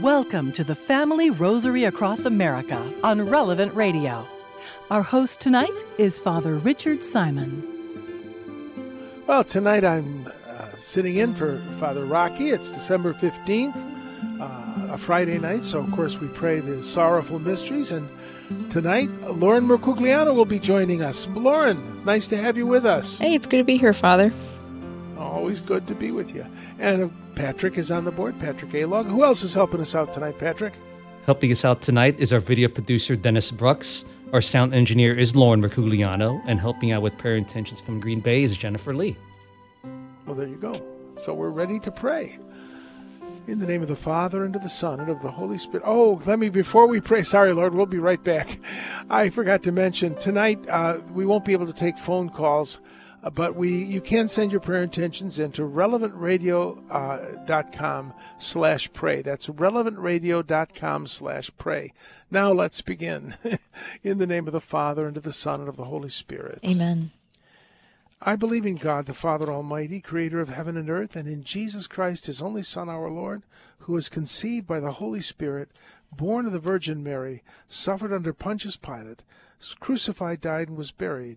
Welcome to the Family Rosary Across America on Relevant Radio. Our host tonight is Father Richard Simon. Well, tonight I'm uh, sitting in for Father Rocky. It's December 15th, uh, a Friday night, so of course we pray the sorrowful mysteries. And tonight, Lauren Mercugliano will be joining us. Lauren, nice to have you with us. Hey, it's good to be here, Father. Always good to be with you. And Patrick is on the board, Patrick A. Alog. Who else is helping us out tonight, Patrick? Helping us out tonight is our video producer, Dennis Brooks. Our sound engineer is Lauren Mercugliano. And helping out with prayer intentions from Green Bay is Jennifer Lee. Well, there you go. So we're ready to pray. In the name of the Father, and of the Son, and of the Holy Spirit. Oh, let me, before we pray, sorry, Lord, we'll be right back. I forgot to mention, tonight uh, we won't be able to take phone calls. Uh, but we you can send your prayer intentions into relevantradio.com uh, slash pray. That's relevantradio.com slash pray. Now let's begin. In the name of the father and of the son and of the holy spirit. Amen. I believe in god the father almighty creator of heaven and earth and in jesus christ his only son our lord who was conceived by the holy spirit born of the virgin mary suffered under pontius pilate crucified died and was buried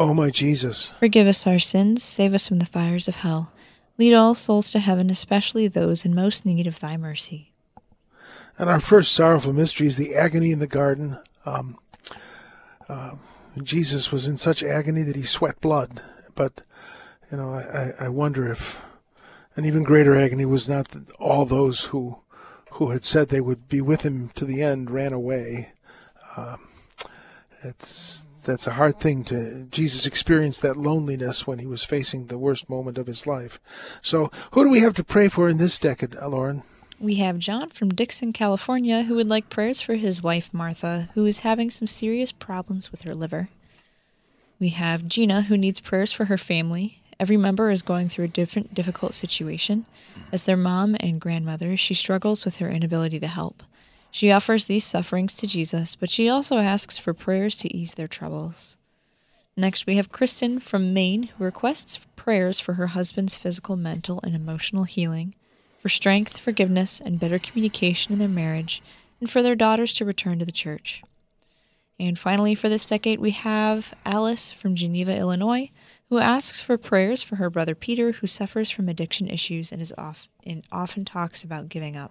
O my Jesus, forgive us our sins, save us from the fires of hell. Lead all souls to heaven, especially those in most need of thy mercy. And our first sorrowful mystery is the agony in the garden. Um, uh, Jesus was in such agony that he sweat blood. But, you know, I, I wonder if an even greater agony was not that all those who who had said they would be with him to the end ran away. Um, it's that's a hard thing to Jesus experienced that loneliness when he was facing the worst moment of his life. So, who do we have to pray for in this decade, Lauren? We have John from Dixon, California, who would like prayers for his wife Martha, who is having some serious problems with her liver. We have Gina, who needs prayers for her family. Every member is going through a different difficult situation. As their mom and grandmother, she struggles with her inability to help. She offers these sufferings to Jesus, but she also asks for prayers to ease their troubles. Next, we have Kristen from Maine, who requests prayers for her husband's physical, mental, and emotional healing, for strength, forgiveness, and better communication in their marriage, and for their daughters to return to the church. And finally, for this decade, we have Alice from Geneva, Illinois, who asks for prayers for her brother Peter, who suffers from addiction issues and is off and often talks about giving up.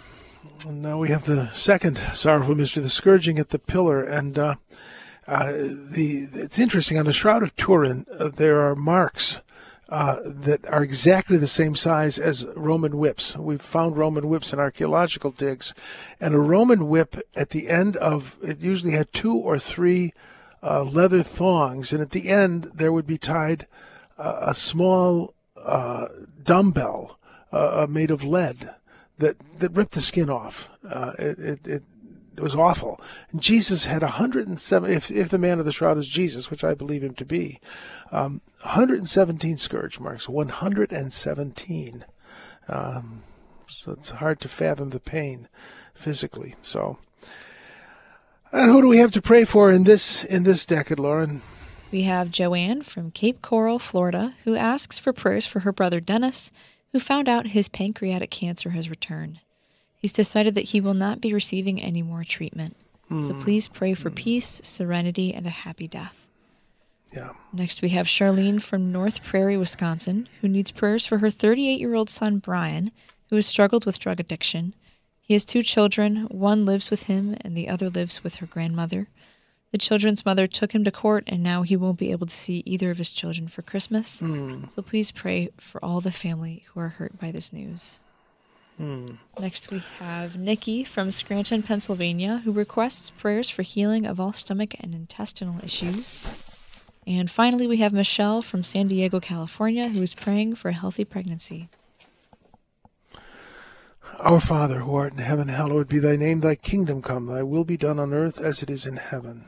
And now we have the second sorrowful mystery, the scourging at the pillar. And uh, uh, the it's interesting on the Shroud of Turin, uh, there are marks uh, that are exactly the same size as Roman whips. We've found Roman whips in archaeological digs, and a Roman whip at the end of it usually had two or three uh, leather thongs, and at the end there would be tied uh, a small dumbbell made of lead that that ripped the skin off. Uh, it, it, it was awful. And Jesus had 107. If if the man of the shroud is Jesus, which I believe him to be, um, 117 scourge marks. 117. Um, so it's hard to fathom the pain physically. So, and who do we have to pray for in this in this decade, Lauren? We have Joanne from Cape Coral, Florida, who asks for prayers for her brother Dennis, who found out his pancreatic cancer has returned. He's decided that he will not be receiving any more treatment. So hmm. please pray for hmm. peace, serenity, and a happy death. Yeah. Next, we have Charlene from North Prairie, Wisconsin, who needs prayers for her 38 year old son, Brian, who has struggled with drug addiction. He has two children. One lives with him, and the other lives with her grandmother. The children's mother took him to court, and now he won't be able to see either of his children for Christmas. Hmm. So please pray for all the family who are hurt by this news. Hmm. Next, we have Nikki from Scranton, Pennsylvania, who requests prayers for healing of all stomach and intestinal issues. And finally, we have Michelle from San Diego, California, who is praying for a healthy pregnancy. Our Father, who art in heaven, hallowed be thy name. Thy kingdom come. Thy will be done on earth as it is in heaven.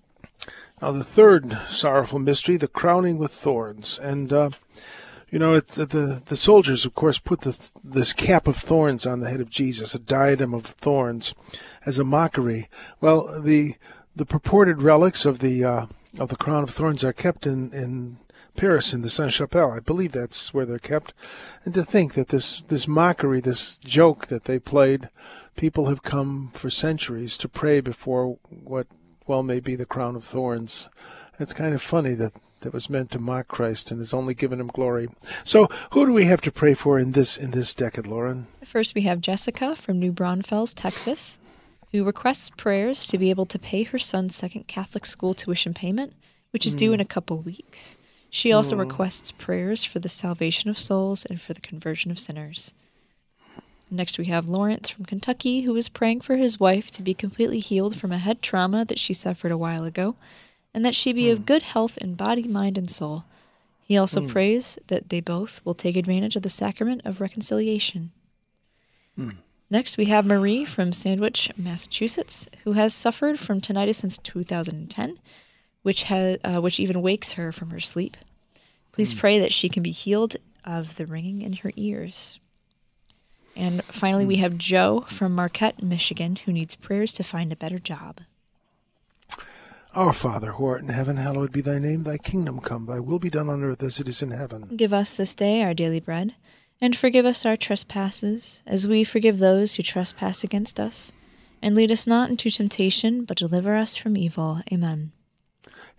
Now, the third sorrowful mystery, the crowning with thorns. And, uh, you know, it, the, the soldiers, of course, put the, this cap of thorns on the head of Jesus, a diadem of thorns, as a mockery. Well, the, the purported relics of the, uh, of the crown of thorns are kept in, in Paris in the Sainte Chapelle. I believe that's where they're kept. And to think that this, this mockery, this joke that they played, people have come for centuries to pray before what well may be the crown of thorns. It's kind of funny that that was meant to mock Christ and has only given him glory. So, who do we have to pray for in this in this decade, Lauren? First, we have Jessica from New Braunfels, Texas, who requests prayers to be able to pay her son's second Catholic school tuition payment, which is due hmm. in a couple weeks. She also hmm. requests prayers for the salvation of souls and for the conversion of sinners. Next, we have Lawrence from Kentucky, who is praying for his wife to be completely healed from a head trauma that she suffered a while ago, and that she be of hmm. good health in body, mind, and soul. He also hmm. prays that they both will take advantage of the sacrament of reconciliation. Hmm. Next, we have Marie from Sandwich, Massachusetts, who has suffered from tinnitus since 2010, which has uh, which even wakes her from her sleep. Please pray that she can be healed of the ringing in her ears. And finally, we have Joe from Marquette, Michigan, who needs prayers to find a better job. Our Father, who art in heaven, hallowed be thy name. Thy kingdom come, thy will be done on earth as it is in heaven. Give us this day our daily bread, and forgive us our trespasses, as we forgive those who trespass against us. And lead us not into temptation, but deliver us from evil. Amen.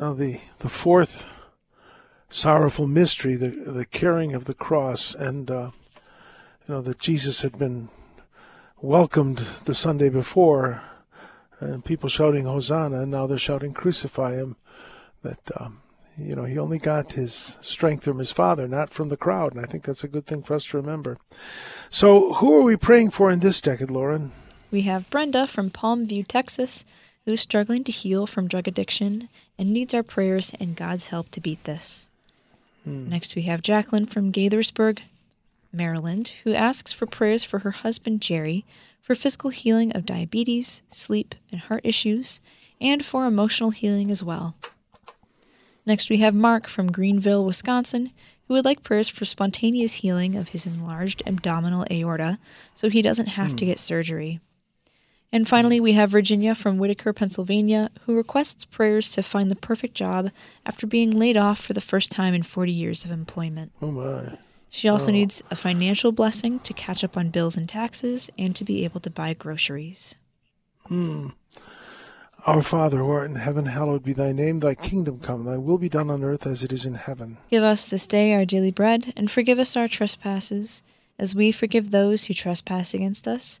Now, the, the fourth sorrowful mystery, the, the carrying of the cross, and, uh, you know, that Jesus had been welcomed the Sunday before, and people shouting Hosanna, and now they're shouting Crucify him. That, um, you know, he only got his strength from his Father, not from the crowd, and I think that's a good thing for us to remember. So, who are we praying for in this decade, Lauren? We have Brenda from Palmview, Texas, who's struggling to heal from drug addiction and needs our prayers and God's help to beat this. Hmm. Next, we have Jacqueline from Gaithersburg, Maryland, who asks for prayers for her husband Jerry for physical healing of diabetes, sleep, and heart issues, and for emotional healing as well. Next, we have Mark from Greenville, Wisconsin, who would like prayers for spontaneous healing of his enlarged abdominal aorta so he doesn't have to hmm. get surgery. And finally, we have Virginia from Whitaker, Pennsylvania, who requests prayers to find the perfect job after being laid off for the first time in 40 years of employment. Oh, my. She also oh. needs a financial blessing to catch up on bills and taxes and to be able to buy groceries. Hmm. Our Father, who art in heaven, hallowed be thy name. Thy kingdom come, thy will be done on earth as it is in heaven. Give us this day our daily bread, and forgive us our trespasses, as we forgive those who trespass against us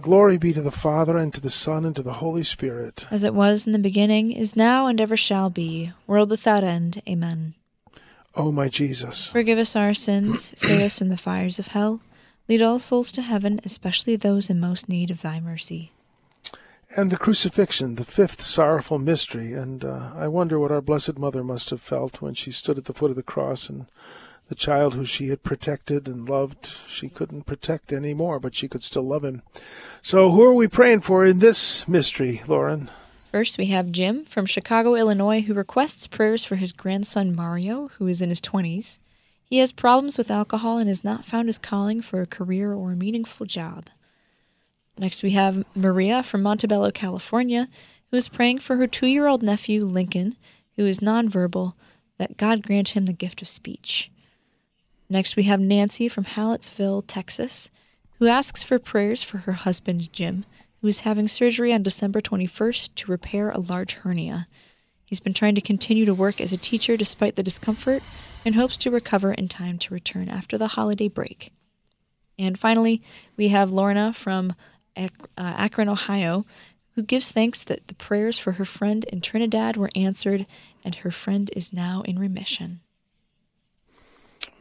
Glory be to the Father, and to the Son, and to the Holy Spirit. As it was in the beginning, is now, and ever shall be, world without end. Amen. O my Jesus, forgive us our sins, save us from the fires of hell, lead all souls to heaven, especially those in most need of thy mercy. And the crucifixion, the fifth sorrowful mystery, and uh, I wonder what our Blessed Mother must have felt when she stood at the foot of the cross and the child who she had protected and loved, she couldn't protect any more, but she could still love him. So, who are we praying for in this mystery, Lauren? First, we have Jim from Chicago, Illinois, who requests prayers for his grandson Mario, who is in his 20s. He has problems with alcohol and has not found his calling for a career or a meaningful job. Next, we have Maria from Montebello, California, who is praying for her two year old nephew, Lincoln, who is nonverbal, that God grant him the gift of speech. Next, we have Nancy from Hallettsville, Texas, who asks for prayers for her husband, Jim, who is having surgery on December 21st to repair a large hernia. He's been trying to continue to work as a teacher despite the discomfort and hopes to recover in time to return after the holiday break. And finally, we have Lorna from uh, Akron, Ohio, who gives thanks that the prayers for her friend in Trinidad were answered and her friend is now in remission.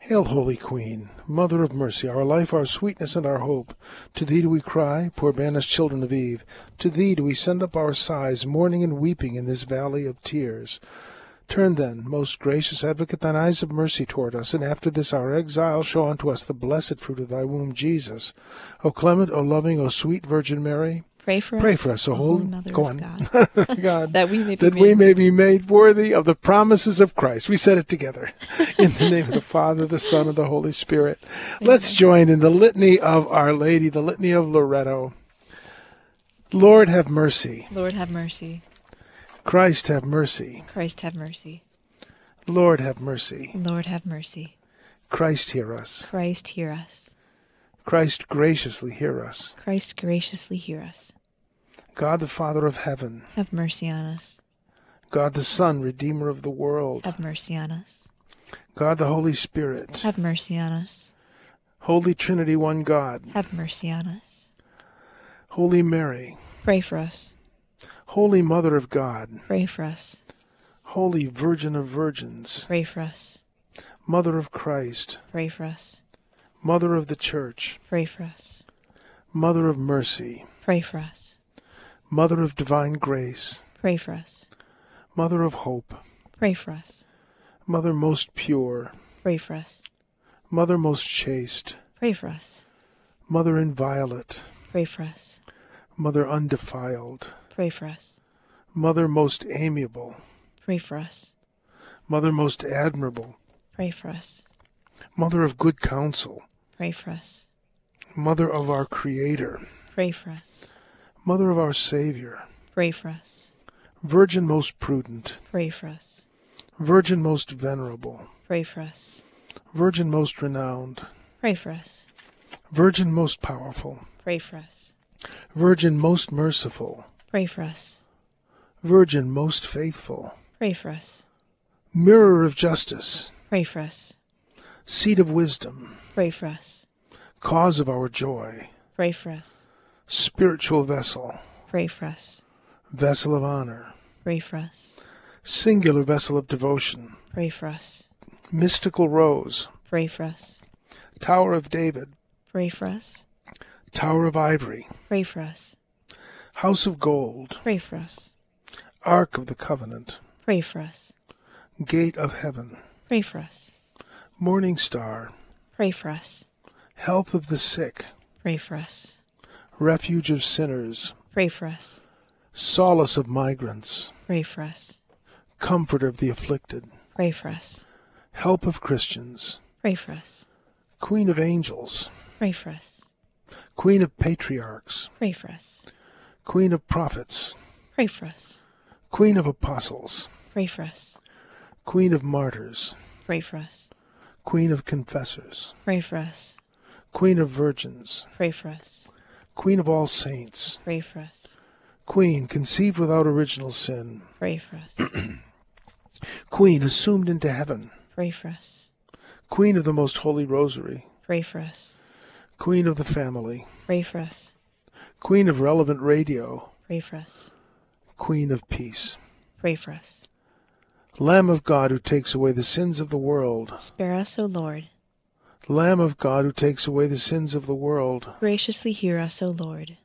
Hail, Holy Queen, Mother of mercy, our life, our sweetness, and our hope. To thee do we cry, poor banished children of Eve. To thee do we send up our sighs, mourning and weeping in this valley of tears. Turn then, most gracious advocate, thine eyes of mercy toward us, and after this our exile show unto us the blessed fruit of thy womb, Jesus. O clement, O loving, O sweet Virgin Mary, Pray for Pray us, for us, O holy- Mother go of on. God, God, that we may be that made we may be made worthy of the promises of Christ. We said it together. In the name of the Father, the Son, and the Holy Spirit. Let's join in the litany of Our Lady, the litany of Loreto. Lord, have mercy. Lord have mercy. Christ, have mercy. Christ have mercy. Lord, have mercy. Lord have mercy. Christ, hear us. Christ hear us. Christ, graciously hear us. Christ graciously hear us. God, the Father of heaven. Have mercy on us. God, the Son, Redeemer of the world. Have mercy on us. God, the Holy Spirit. Have mercy on us. Holy Trinity, one God. Have mercy on us. Holy Mary. Pray for us. Holy Mother of God. Pray for us. Holy Virgin of Virgins. Pray for us. Mother of Christ. Pray for us. Mother of the Church. Pray for us. Mother of Mercy. Pray for us. Mother of Divine Grace. Pray for us. Mother of Hope. Pray for us. Mother most pure. Pray for us. Mother most chaste. Pray for us. Mother inviolate. Pray for us. Mother undefiled. Pray for us. Mother most amiable. Pray for us. Mother most admirable. Pray for us. Mother of good counsel. Pray for us. Mother of our Creator. Pray for us. Mother of our Savior. Pray for us. Virgin most prudent. Pray for us. Virgin most venerable. Pray for us. Virgin most renowned. Pray for us. Virgin most powerful. Pray for us. Virgin most merciful. Pray for us. Virgin most faithful. Pray for us. Mirror of justice. Pray for us. Seat of wisdom. Pray for us. Cause of our joy. Pray for us. Spiritual vessel. Pray for us. Vessel of honor. Pray for us. Singular vessel of devotion. Pray for us. Mystical rose. Pray for us. Tower of David. Pray for us. Tower of ivory. Pray for us. House of gold. Pray for us. Ark of the covenant. Pray for us. Gate of heaven, pray for us. Morning star, Pray for us. health of the sick, Pray for us. Refuge of sinners, Pray for us. solace of migrants, Pray for us. comfort of the afflicted, Pray for us. help of Christians, Pray for us. queen of angels, Pray for us. queen of patriarchs, Pray for us. queen of prophets, Pray for us. queen of apostles, Pray for us. queen of martyrs, Pray for us. queen of confessors, Pray for us. queen of virgins, Pray for us. Queen of all saints, Pray for us. queen conceived without original sin, Pray for us. queen assumed into heaven, Pray for us. queen of the most holy rosary, Pray for us. queen of the family, Pray for us. queen of relevant radio, Pray for us. queen of peace, Pray for us. lamb of God who takes away the sins of the world, Spare us, O Lord. Lamb of God who takes away the sins of the world, Graciously hear us, O Lord.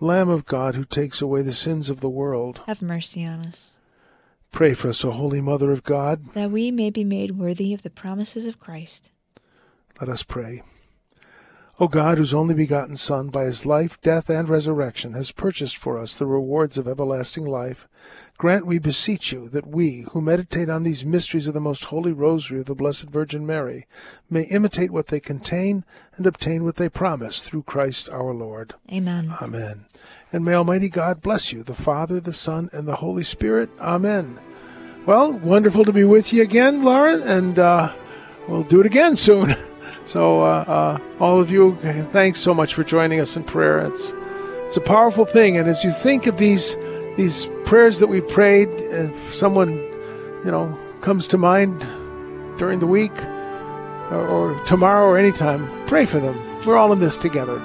lamb of God who takes away the sins of the world, Have mercy on us, pray for us, O holy mother of God. that we may be made worthy of the promises of Christ. Let us pray. O God, whose only begotten Son, by his life, death, and resurrection, has purchased for us the rewards of everlasting life, grant, we beseech you, that we, who meditate on these mysteries of the most holy rosary of the Blessed Virgin Mary, may imitate what they contain and obtain what they promise through Christ our Lord. Amen. Amen. And may Almighty God bless you, the Father, the Son, and the Holy Spirit. Amen. Well, wonderful to be with you again, Lauren, and uh, we'll do it again soon. So, uh, uh, all of you, thanks so much for joining us in prayer. It's it's a powerful thing, and as you think of these these prayers that we prayed, if someone you know comes to mind during the week or, or tomorrow or anytime, pray for them. We're all in this together.